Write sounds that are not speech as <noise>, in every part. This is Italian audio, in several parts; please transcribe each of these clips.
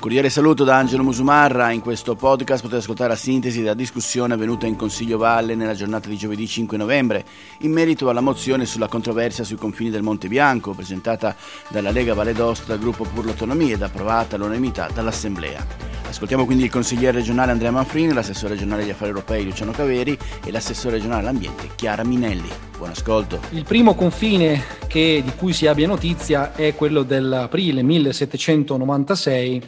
Un cordiale saluto da Angelo Musumarra. In questo podcast potete ascoltare la sintesi della discussione avvenuta in Consiglio Valle nella giornata di giovedì 5 novembre in merito alla mozione sulla controversia sui confini del Monte Bianco presentata dalla Lega Valle d'Osta gruppo Pur l'Autonomia ed approvata all'unanimità dall'Assemblea. Ascoltiamo quindi il consigliere regionale Andrea Manfrini, l'assessore regionale agli affari europei Luciano Caveri e l'assessore regionale all'ambiente Chiara Minelli. Buon ascolto. Il primo confine che, di cui si abbia notizia è quello dell'aprile 1796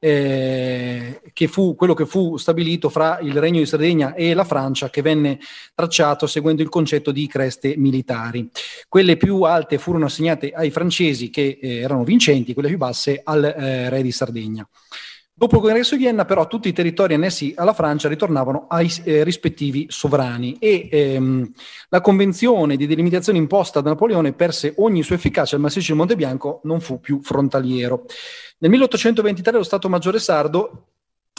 eh, che fu quello che fu stabilito fra il Regno di Sardegna e la Francia, che venne tracciato seguendo il concetto di creste militari. Quelle più alte furono assegnate ai francesi, che eh, erano vincenti, quelle più basse al eh, Re di Sardegna. Dopo il congresso di Vienna, però, tutti i territori annessi alla Francia ritornavano ai eh, rispettivi sovrani e ehm, la convenzione di delimitazione imposta da Napoleone perse ogni sua efficacia. Il massiccio del Monte Bianco non fu più frontaliero. Nel 1823 lo Stato Maggiore Sardo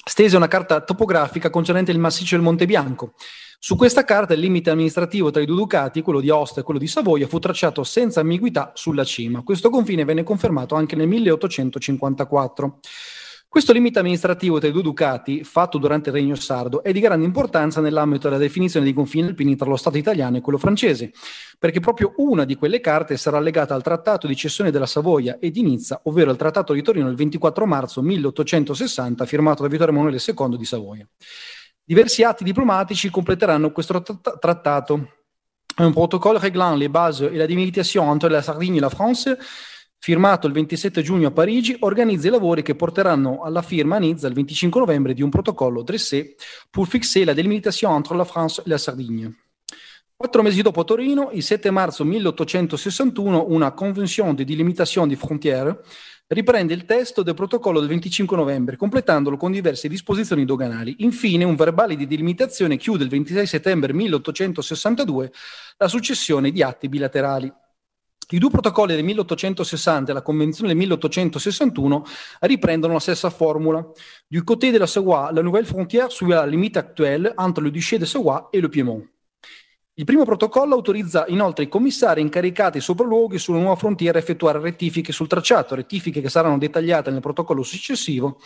stese una carta topografica concernente il massiccio del Monte Bianco. Su questa carta il limite amministrativo tra i due ducati, quello di Aosta e quello di Savoia, fu tracciato senza ambiguità sulla cima. Questo confine venne confermato anche nel 1854. Questo limite amministrativo tra i due ducati, fatto durante il Regno Sardo, è di grande importanza nell'ambito della definizione dei confini alpini tra lo Stato italiano e quello francese, perché proprio una di quelle carte sarà legata al Trattato di cessione della Savoia e di Nizza, ovvero al Trattato di Torino il 24 marzo 1860, firmato da Vittorio Emanuele II di Savoia. Diversi atti diplomatici completeranno questo trattato. Un protocollo réglant les bases et la délimitation entre la Sardaigne et la France firmato il 27 giugno a Parigi, organizza i lavori che porteranno alla firma a Nizza il 25 novembre di un protocollo dressé pour fixer la délimitation entre la France et la Sardaigne. Quattro mesi dopo Torino, il 7 marzo 1861, una Convention de délimitation des frontières riprende il testo del protocollo del 25 novembre, completandolo con diverse disposizioni doganali. Infine, un verbale di delimitazione chiude il 26 settembre 1862 la successione di atti bilaterali. I due protocolli del 1860 e la Convenzione del 1861 riprendono la stessa formula. Du côté de la Savoie, la nouvelle frontière suit la limite actuelle entre le duché de Savoie e le Piémont. Il primo protocollo autorizza inoltre i commissari incaricati ai sopralluoghi sulla nuova frontiera a effettuare rettifiche sul tracciato, rettifiche che saranno dettagliate nel protocollo successivo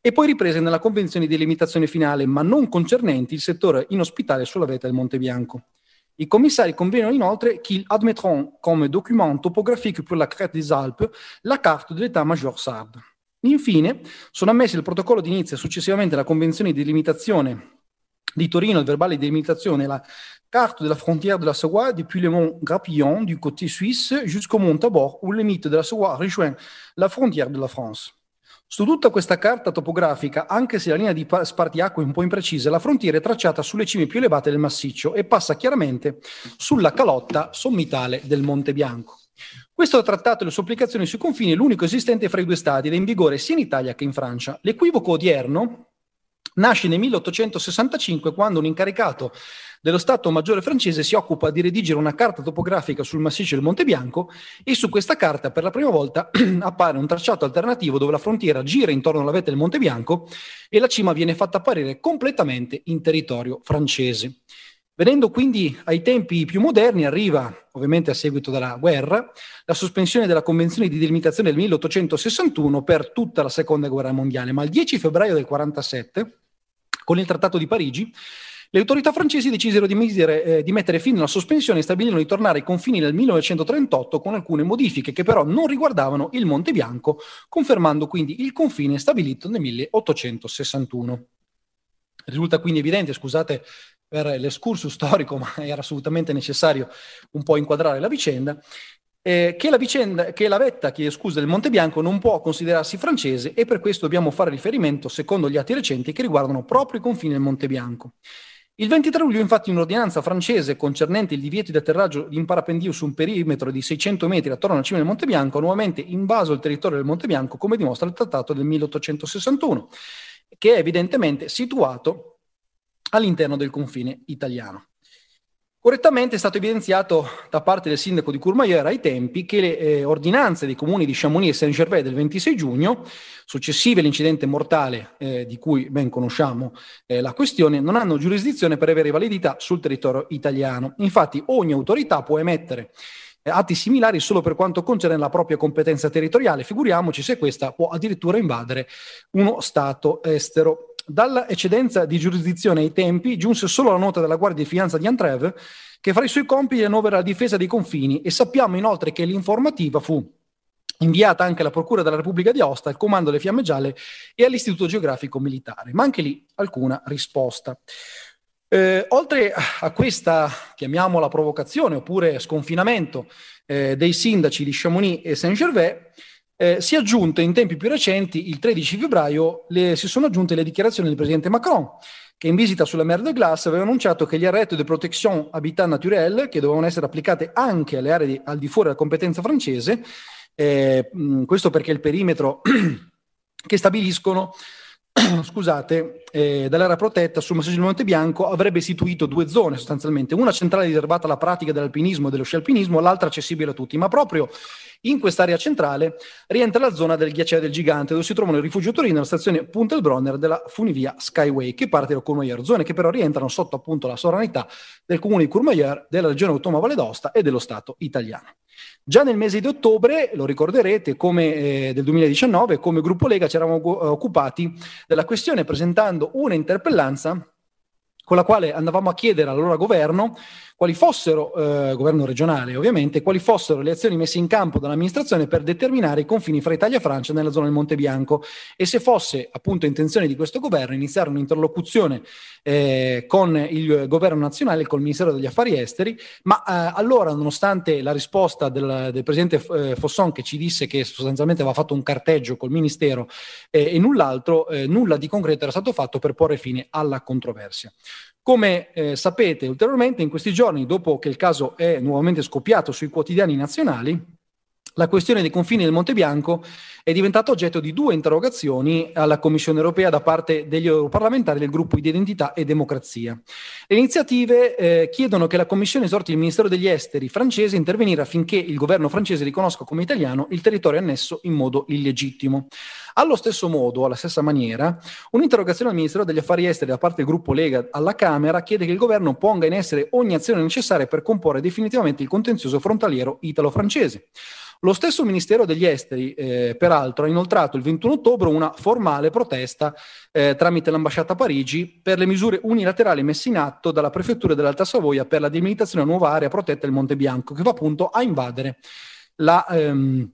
e poi riprese nella convenzione di limitazione finale, ma non concernenti il settore inospitale sulla vetta del Monte Bianco. I commissari convengono inoltre qu'ils admettront come document topographique pour la crête des Alpes la carte dell'état-major sarde. Infine, sono ammessi il protocollo di Nizza e successivamente la convenzione di limitazione di Torino, il verbale di limitazione, la carte de la frontière de la Savoie depuis le mont Grappillon du côté suisse jusqu'au mont Tabor où le limite de la Savoie rejoint la frontière de la France. Su tutta questa carta topografica, anche se la linea di spartiacque è un po' imprecisa, la frontiera è tracciata sulle cime più elevate del massiccio e passa chiaramente sulla calotta sommitale del Monte Bianco. Questo trattato e le sue applicazioni sui confini è l'unico esistente fra i due stati ed è in vigore sia in Italia che in Francia. L'equivoco odierno nasce nel 1865 quando un incaricato dello Stato Maggiore francese si occupa di redigere una carta topografica sul massiccio del Monte Bianco e su questa carta per la prima volta <clears throat> appare un tracciato alternativo dove la frontiera gira intorno alla vetta del Monte Bianco e la cima viene fatta apparire completamente in territorio francese. Venendo quindi ai tempi più moderni, arriva, ovviamente a seguito della guerra, la sospensione della Convenzione di delimitazione del 1861 per tutta la Seconda Guerra Mondiale, ma il 10 febbraio del 1947, con il Trattato di Parigi, le autorità francesi decisero di, misere, eh, di, mettere fine alla sospensione e stabilirono di tornare ai confini del 1938 con alcune modifiche che però non riguardavano il Monte Bianco, confermando quindi il confine stabilito nel 1861. Risulta quindi evidente, scusate per l'escursus storico, <laughs> ma era assolutamente necessario un po' inquadrare la vicenda, eh, che, la vicenda, che la vetta che scusa del Monte Bianco non può considerarsi francese e per questo dobbiamo fare riferimento, secondo gli atti recenti, che riguardano proprio i confini del Monte Bianco. Il 23 luglio, infatti, un'ordinanza francese concernente il divieto di atterraggio in parapendio su un perimetro di 600 metri attorno alla cima del Monte Bianco ha nuovamente invaso il territorio del Monte Bianco, come dimostra il trattato del 1861, che è evidentemente situato all'interno del confine italiano. Correttamente è stato evidenziato da parte del sindaco di Courmayeur ai tempi che le eh, ordinanze dei comuni di Chamonix e Saint-Gervais del 26 giugno, successive all'incidente mortale eh, di cui ben conosciamo eh, la questione, non hanno giurisdizione per avere validità sul territorio italiano. Infatti ogni autorità può emettere atti similari solo per quanto concerne la propria competenza territoriale. Figuriamoci se questa può addirittura invadere uno Stato estero. Dalla eccedenza di giurisdizione ai tempi giunse solo la nota della Guardia di Finanza di Antrev che fra i suoi compiti annovera la difesa dei confini e sappiamo inoltre che l'informativa fu inviata anche alla Procura della Repubblica di Aosta, al Comando delle Fiamme Gialle e all'Istituto Geografico Militare, ma anche lì alcuna risposta. Eh, oltre a questa, chiamiamola provocazione oppure sconfinamento eh, dei sindaci di Chamonix e Saint-Gervais, eh, si è aggiunto in tempi più recenti, il 13 febbraio, le, si sono aggiunte le dichiarazioni del presidente Macron, che in visita sulla Mer de Glace aveva annunciato che gli arrêtés de protection habitat naturel, che dovevano essere applicate anche alle aree di, al di fuori della competenza francese, eh, questo perché il perimetro <clears throat> che stabiliscono <clears throat> scusate, eh, dall'area protetta sul massaggio del Monte Bianco avrebbe istituito due zone sostanzialmente, una centrale riservata alla pratica dell'alpinismo e dello scialpinismo, l'altra accessibile a tutti, ma proprio in quest'area centrale rientra la zona del ghiacciaio del Gigante, dove si trovano i rifugiatori nella stazione Puntelbronner della funivia Skyway, che parte da Courmayeur, zone che però rientrano sotto appunto la sovranità del comune di Courmayeur, della regione autonoma Valle d'Aosta e dello Stato italiano. Già nel mese di ottobre, lo ricorderete, come eh, del 2019, come gruppo Lega ci eravamo occupati della questione presentando una interpellanza con la quale andavamo a chiedere all'allora governo quali fossero, eh, governo regionale ovviamente, quali fossero le azioni messe in campo dall'amministrazione per determinare i confini fra Italia e Francia nella zona del Monte Bianco e se fosse appunto intenzione di questo governo iniziare un'interlocuzione eh, con il governo nazionale, col Ministero degli Affari Esteri, ma eh, allora nonostante la risposta del, del presidente eh, Fosson che ci disse che sostanzialmente aveva fatto un carteggio col Ministero eh, e null'altro, eh, nulla di concreto era stato fatto per porre fine alla controversia. Come eh, sapete ulteriormente, in questi giorni, dopo che il caso è nuovamente scoppiato sui quotidiani nazionali, la questione dei confini del Monte Bianco è diventata oggetto di due interrogazioni alla Commissione europea da parte degli europarlamentari del gruppo identità e democrazia. Le iniziative eh, chiedono che la Commissione esorti il Ministero degli Esteri francese a intervenire affinché il governo francese riconosca come italiano il territorio annesso in modo illegittimo. Allo stesso modo, alla stessa maniera, un'interrogazione al Ministero degli Affari Esteri da parte del gruppo Lega alla Camera chiede che il governo ponga in essere ogni azione necessaria per comporre definitivamente il contenzioso frontaliero italo-francese. Lo stesso Ministero degli Esteri, eh, peraltro, ha inoltrato il 21 ottobre una formale protesta eh, tramite l'ambasciata a Parigi per le misure unilaterali messe in atto dalla Prefettura dell'Alta Savoia per la delimitazione della nuova area protetta del Monte Bianco, che va appunto a invadere la... Ehm,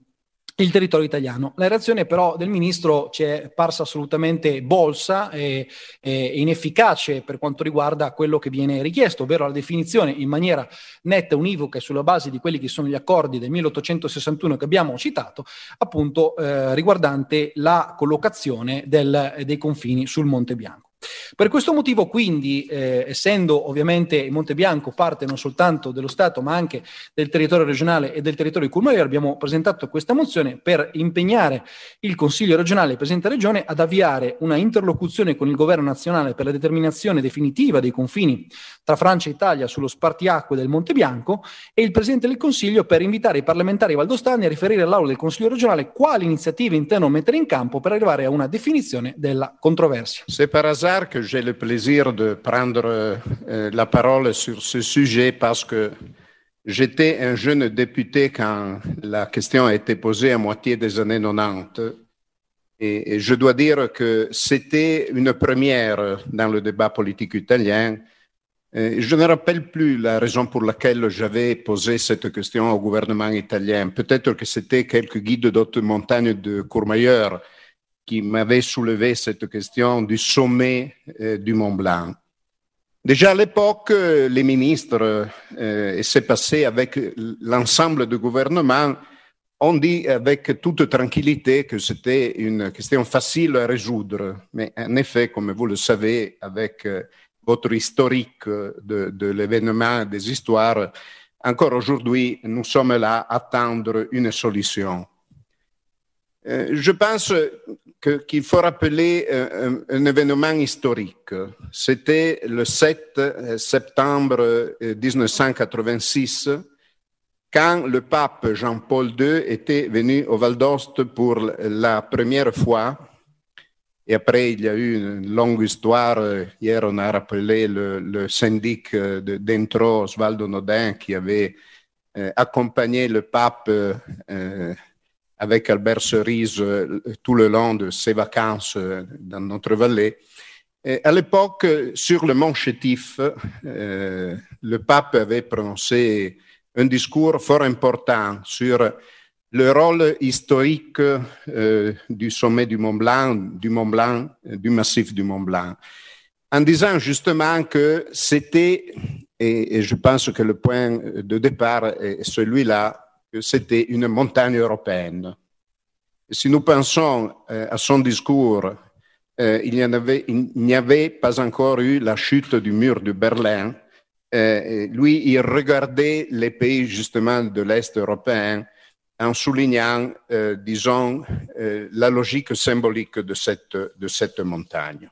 il territorio italiano. La reazione però del ministro ci è parsa assolutamente bolsa e, e, inefficace per quanto riguarda quello che viene richiesto, ovvero la definizione in maniera netta univoca e sulla base di quelli che sono gli accordi del 1861 che abbiamo citato, appunto eh, riguardante la collocazione del, dei confini sul Monte Bianco. Per questo motivo, quindi, eh, essendo ovviamente il Monte Bianco parte non soltanto dello Stato, ma anche del territorio regionale e del territorio di Courmayeur, abbiamo presentato questa mozione per impegnare il Consiglio regionale e il Presidente Regione ad avviare una interlocuzione con il Governo nazionale per la determinazione definitiva dei confini tra Francia e Italia sullo spartiacque del Monte Bianco e il Presidente del Consiglio per invitare i parlamentari valdostani a riferire all'Aula del Consiglio regionale quali iniziative intendono mettere in campo per arrivare a una definizione della controversia. Se per que j'ai le plaisir de prendre euh, la parole sur ce sujet parce que j'étais un jeune député quand la question a été posée à moitié des années 90. Et, je dois dire que c'était une première dans le débat politique italien. Je ne rappelle plus la raison pour laquelle j'avais posé cette question au gouvernement italien. Peut-être que c'était quelques guides d'autres montagne de Courmayeur qui m'avait soulevé cette question du sommet euh, du Mont Blanc. Déjà à l'époque, les ministres, euh, et c'est passé avec l'ensemble du gouvernement, ont dit avec toute tranquillité que c'était une question facile à résoudre. Mais en effet, comme vous le savez, avec euh, votre historique de, de l'événement, des histoires, encore aujourd'hui, nous sommes là à attendre une solution. Euh, je pense qu'il faut rappeler euh, un, événement historique. C'était le 7 euh, septembre 1986, quand le pape Jean-Paul II était venu au Val d'Ost pour la première fois. Et après, il y a eu une longue histoire. Hier, on a rappelé le, le syndic d'Entro, Osvaldo Nodin, qui avait accompagné le pape avec Albert Cerise euh, tout le long de ses vacances dans notre vallée. À l'époque, sur le mont Chétif, le pape avait prononcé un discours fort important sur le rôle historique euh, du sommet du Mont Blanc, du Mont Blanc, du massif du Mont Blanc, en disant justement que c'était et, je pense que le point de départ est celui-là, que c'était une montagne européenne. Si nous pensons euh, à son discours, euh, il n'y avait, pas encore eu la chute du mur de Berlin. Euh, lui, il regardait les pays justement de l'Est européen en soulignant, disons, la logique symbolique de cette, montagne.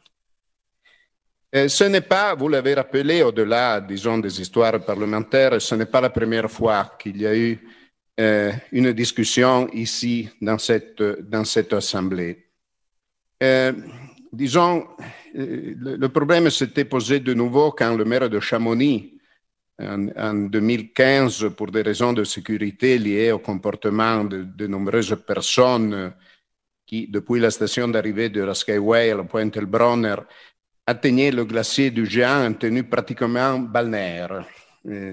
Ce n'est pas, vous l'avez rappelé, au-delà, disons, des histoires parlementaires, ce n'est pas la première fois qu'il y a eu euh, une discussion ici dans cette, dans cette assemblée. Euh, disons, euh, le, problème s'était posé de nouveau quand le maire de Chamonix, en, en, 2015, pour des raisons de sécurité liées au comportement de, nombreuses personnes qui, depuis la station d'arrivée de la Skyway à la pointe Elbronner, atteignait le glacier du géant en tenue pratiquement balnéaire,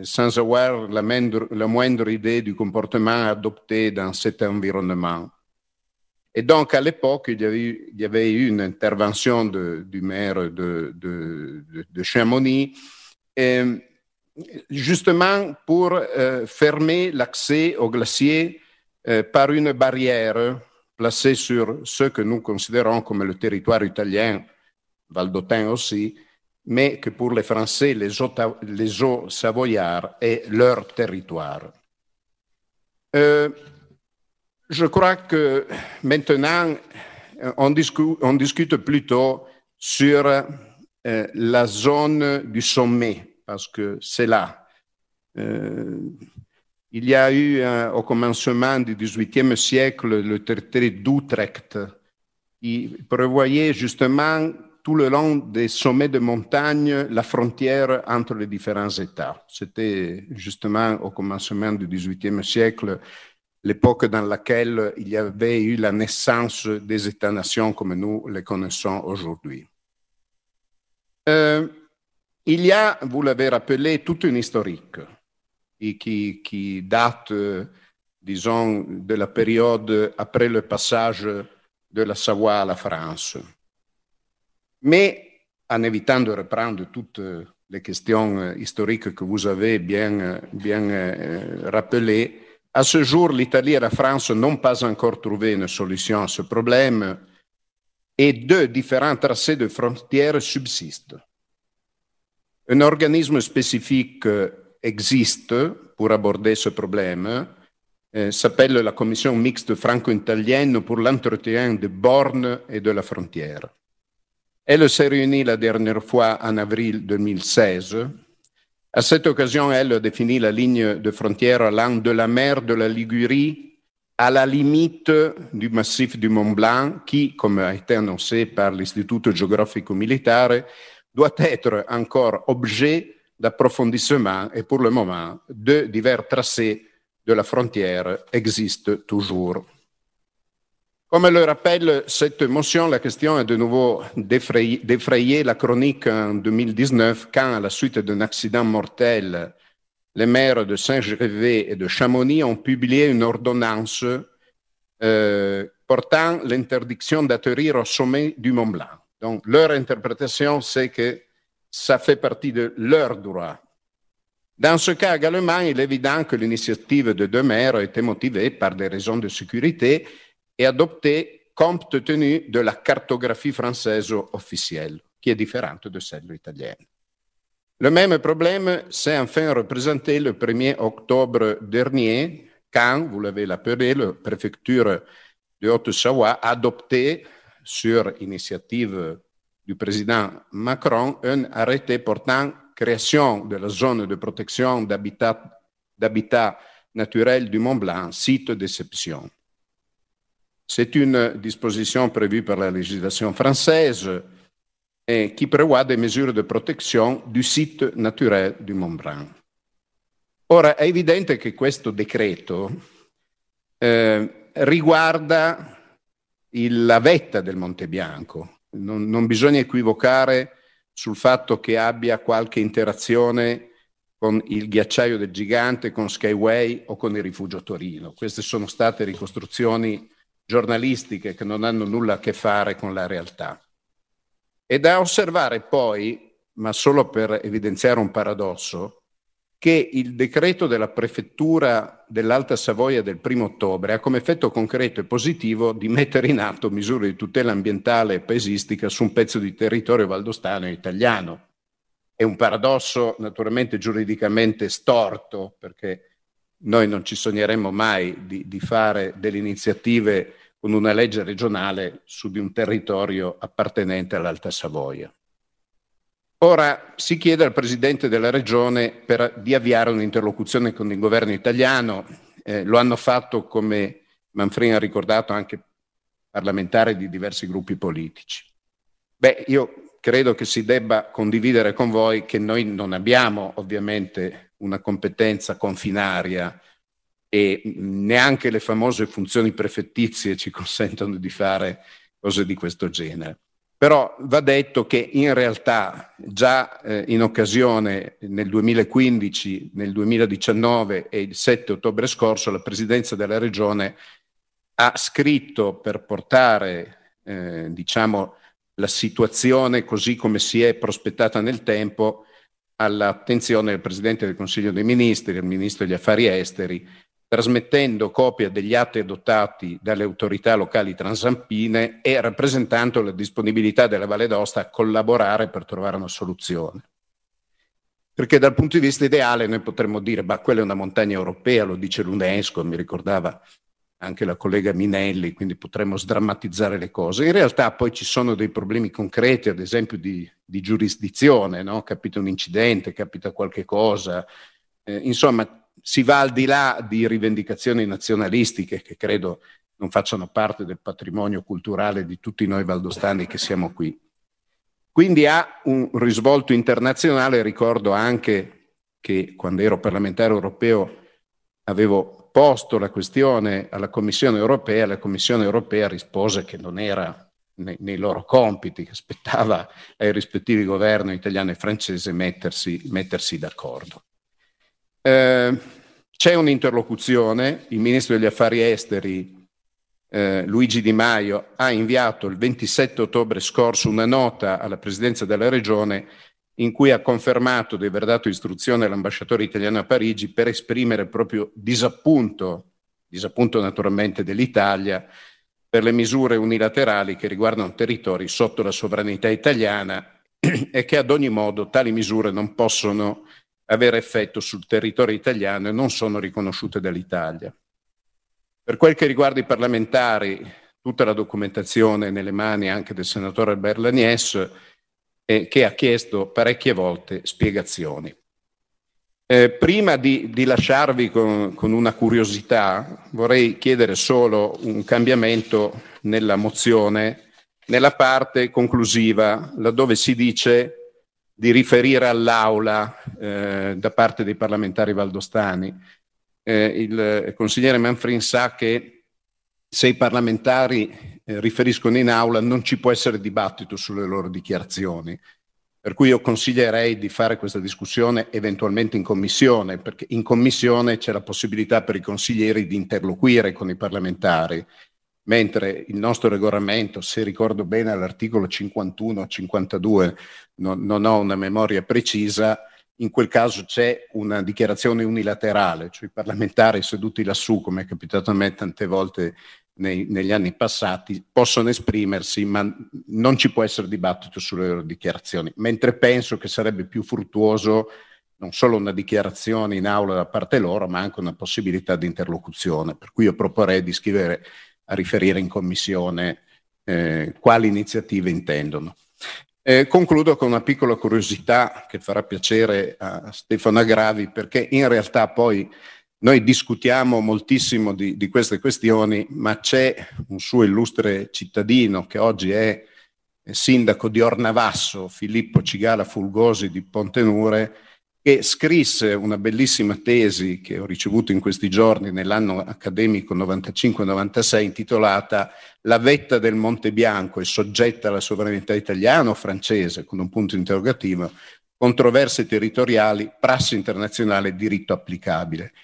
sans avoir la moindre, idée du comportement adopté dans cet environnement. Et donc, à l'époque, il, y avait eu une intervention du maire de, Chamonix, justement pour euh, fermer l'accès au glacier euh, par une barrière placée sur ce que nous considérons comme le territoire italien Valdôtain aussi, mais que pour les Français, les eaux, savoyards est leur territoire. Euh, je crois que maintenant, on, discu on discute plutôt sur euh, la zone du sommet, parce que c'est là. Euh, il y a eu au commencement du XVIIIe siècle le traité d'Utrecht qui prévoyait justement tout le long des sommets de montagne la frontière entre les différents États. C'était justement au commencement du XVIIIe siècle l'époque dans laquelle il y avait eu la naissance des États-nations comme nous les connaissons aujourd'hui. Euh, il y a, vous l'avez rappelé, toute une historique qui, qui date, disons, de la période après le passage de la Savoie à la France. Mais en évitant de reprendre toutes les questions historiques que vous avez bien, bien euh, rappelées, à ce jour, l'Italie et la France n'ont pas encore trouvé une solution à ce problème et deux différents tracés de frontières subsistent. Un organisme spécifique existe pour aborder ce problème, euh, s'appelle la Commission mixte franco-italienne pour l'entretien des bornes et de la frontière. Elle s'est réunie la dernière fois en avril 2016. À cette occasion, elle a défini la ligne de frontière allant de la mer de la Ligurie à la limite du massif du Mont Blanc, qui, comme a été annoncé par l'Istituto Geografico Militare, doit être encore objet d'approfondissement et pour le moment, deux divers tracés de la frontière existent toujours. Comme le rappelle cette motion, la question est de nouveau d'effrayer la chronique en 2019 quand, à la suite d'un accident mortel, les maires de Saint-Gervais et de Chamonix ont publié une ordonnance euh, portant l'interdiction d'atterrir au sommet du Mont Blanc. Donc, leur interprétation, c'est que ça fait partie de leur droit. Dans ce cas également, il est évident que l'initiative de deux maires a été motivée par des raisons de sécurité et adopté compte tenu de la cartographie française officielle, qui est différente de celle italienne. Le même problème s'est enfin représenté le 1er octobre dernier, quand, vous l'avez appelé, la préfecture de Haute-Savoie a adopté, sur initiative du président Macron, un arrêté portant création de la zone de protection d'habitat naturel du Mont Blanc, site d'exception. C'est une disposition prévue par la législation française et qui prévoit des mesures de protection du site naturel du Mont Blanc. Ora, è evidente che questo decreto eh, riguarda il, la vetta del Monte Bianco. Non, non bisogna equivocare sul fatto che abbia qualche interazione con il ghiacciaio del gigante, con Skyway o con il rifugio Torino. Queste sono state ricostruzioni giornalistiche che non hanno nulla a che fare con la realtà. È da osservare poi, ma solo per evidenziare un paradosso, che il decreto della prefettura dell'Alta Savoia del primo ottobre ha come effetto concreto e positivo di mettere in atto misure di tutela ambientale e paesistica su un pezzo di territorio valdostano italiano. È un paradosso naturalmente giuridicamente storto perché noi non ci sogneremmo mai di, di fare delle iniziative con una legge regionale su di un territorio appartenente all'Alta Savoia. Ora si chiede al Presidente della Regione per, di avviare un'interlocuzione con il governo italiano, eh, lo hanno fatto, come Manfrini ha ricordato, anche parlamentari di diversi gruppi politici. Beh, io credo che si debba condividere con voi che noi non abbiamo ovviamente una competenza confinaria e neanche le famose funzioni prefettizie ci consentono di fare cose di questo genere. Però va detto che in realtà già eh, in occasione nel 2015, nel 2019 e il 7 ottobre scorso la Presidenza della Regione ha scritto per portare eh, diciamo, la situazione così come si è prospettata nel tempo all'attenzione del Presidente del Consiglio dei Ministri, del Ministro degli Affari Esteri, trasmettendo copia degli atti adottati dalle autorità locali transampine e rappresentando la disponibilità della Valle d'Osta a collaborare per trovare una soluzione. Perché dal punto di vista ideale noi potremmo dire, ma quella è una montagna europea, lo dice l'UNESCO, mi ricordava anche la collega Minelli, quindi potremmo sdrammatizzare le cose. In realtà poi ci sono dei problemi concreti, ad esempio di, di giurisdizione, no? capita un incidente, capita qualche cosa, eh, insomma si va al di là di rivendicazioni nazionalistiche che credo non facciano parte del patrimonio culturale di tutti noi valdostani che siamo qui. Quindi ha un risvolto internazionale, ricordo anche che quando ero parlamentare europeo avevo posto la questione alla Commissione europea, la Commissione europea rispose che non era nei, nei loro compiti, che aspettava ai rispettivi governi italiano e francese mettersi, mettersi d'accordo. Eh, c'è un'interlocuzione, il ministro degli affari esteri eh, Luigi Di Maio ha inviato il 27 ottobre scorso una nota alla Presidenza della Regione in cui ha confermato di aver dato istruzione all'ambasciatore italiano a Parigi per esprimere proprio disappunto, disappunto naturalmente dell'Italia, per le misure unilaterali che riguardano territori sotto la sovranità italiana <clears throat> e che ad ogni modo tali misure non possono avere effetto sul territorio italiano e non sono riconosciute dall'Italia. Per quel che riguarda i parlamentari, tutta la documentazione nelle mani anche del senatore Berlanies, eh, che ha chiesto parecchie volte spiegazioni. Eh, prima di, di lasciarvi con, con, una curiosità, vorrei chiedere solo un cambiamento nella mozione, nella parte conclusiva, laddove si dice di riferire all'Aula eh, da parte dei parlamentari valdostani. Eh, il consigliere Manfrin sa che se i parlamentari riferiscono in aula, non ci può essere dibattito sulle loro dichiarazioni. Per cui io consiglierei di fare questa discussione eventualmente in commissione, perché in commissione c'è la possibilità per i consiglieri di interloquire con i parlamentari, mentre il nostro regolamento, se ricordo bene all'articolo 51-52, non, non ho una memoria precisa, in quel caso c'è una dichiarazione unilaterale, cioè i parlamentari seduti lassù, come è capitato a me tante volte nei, negli anni passati possono esprimersi, ma non ci può essere dibattito sulle loro dichiarazioni, mentre penso che sarebbe più fruttuoso non solo una dichiarazione in aula da parte loro, ma anche una possibilità di interlocuzione. Per cui io proporrei di scrivere a riferire in commissione eh, quali iniziative intendono. Eh, concludo con una piccola curiosità che farà piacere a Stefano Agravi, perché in realtà poi noi discutiamo moltissimo di, di, queste questioni, ma c'è un suo illustre cittadino che oggi è sindaco di Ornavasso, Filippo Cigala Fulgosi di Pontenure, che scrisse una bellissima tesi che ho ricevuto in questi giorni nell'anno accademico 95-96 intitolata La vetta del Monte Bianco è soggetta alla sovranità italiana o francese con un punto interrogativo, controversie territoriali, prassi internazionale e diritto applicabile.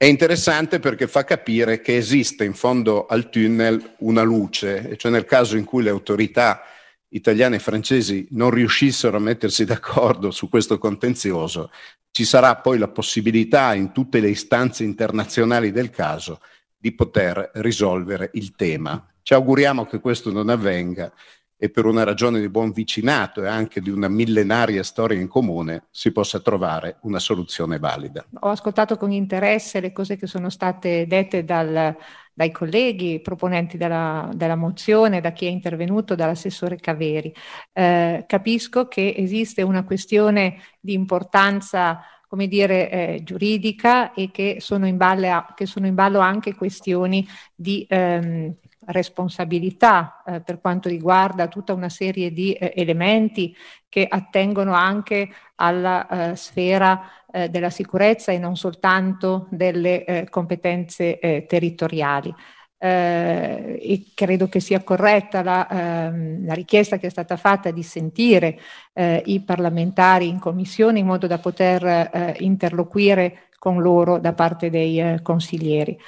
È interessante perché fa capire che esiste in fondo al tunnel una luce, cioè nel caso in cui le autorità italiane e francesi non riuscissero a mettersi d'accordo su questo contenzioso, ci sarà poi la possibilità in tutte le istanze internazionali del caso di poter risolvere il tema. Ci auguriamo che questo non avvenga e per una ragione di buon vicinato e anche di una millenaria storia in comune si possa trovare una soluzione valida. Ho ascoltato con interesse le cose che sono state dette dal, dai colleghi proponenti della, della, mozione, da chi è intervenuto, dall'assessore Caveri. Eh, capisco che esiste una questione di importanza come dire, eh, giuridica e che sono, in a, che sono, in ballo anche questioni di ehm, responsabilità eh, per quanto riguarda tutta una serie di eh, elementi che attengono anche alla eh, sfera eh, della sicurezza e non soltanto delle eh, competenze eh, territoriali. e credo che sia corretta la, ehm, la, richiesta che è stata fatta di sentire i parlamentari in commissione in modo da poter interloquire con loro da parte dei consiglieri.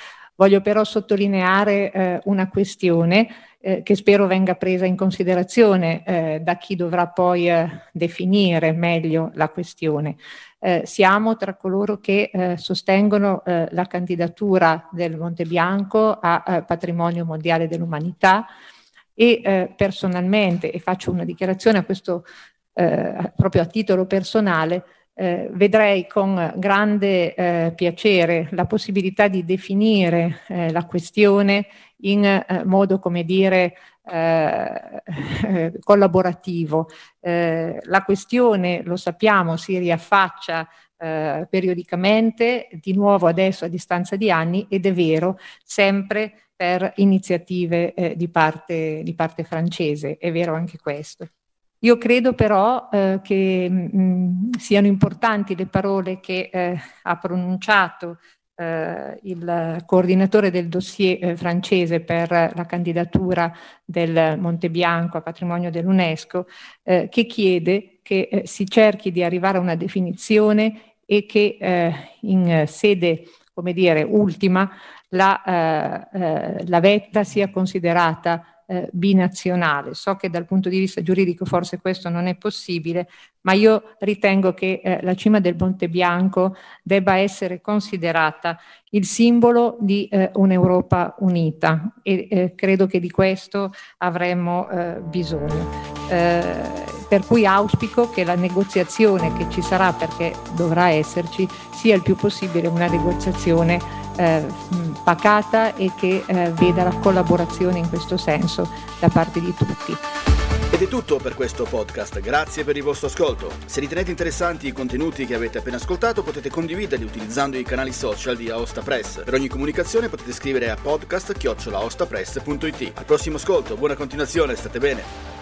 Voglio però sottolineare eh, una questione eh, che spero venga presa in considerazione eh, da chi dovrà poi eh, definire meglio la questione. Eh, siamo tra coloro che eh, sostengono la candidatura del Monte Bianco a Patrimonio Mondiale dell'Umanità e personalmente, e faccio una dichiarazione a questo proprio a titolo personale, eh, vedrei con grande eh, piacere la possibilità di definire eh, la questione in eh, modo, come dire, eh, collaborativo. Eh, la questione, lo sappiamo, si riaffaccia periodicamente, di nuovo adesso a distanza di anni, ed è vero, sempre per iniziative di parte, di parte francese. È vero anche questo. Io credo però eh, che mh, mm, siano importanti le parole che eh, ha pronunciato eh, il coordinatore del dossier eh, francese per la candidatura del Monte Bianco a patrimonio dell'UNESCO, eh, che chiede che eh, si cerchi di arrivare a una definizione e che in sede, come dire, ultima, la, la vetta sia considerata eh, binazionale. So che dal punto di vista giuridico forse questo non è possibile, ma io ritengo che eh, la cima del Monte Bianco debba essere considerata il simbolo di eh, un'Europa unita e eh, credo che di questo avremmo eh, bisogno. Eh, per cui auspico che la negoziazione che ci sarà, perché dovrà esserci, sia il più possibile una negoziazione eh, pacata e che eh, veda la collaborazione in questo senso da parte di tutti. Ed è tutto per questo podcast, grazie per il vostro ascolto. Se ritenete interessanti i contenuti che avete appena ascoltato potete condividerli utilizzando i canali social di Aosta Press. Per ogni comunicazione potete scrivere a podcast-aostapress.it. Al prossimo ascolto, buona continuazione, state bene.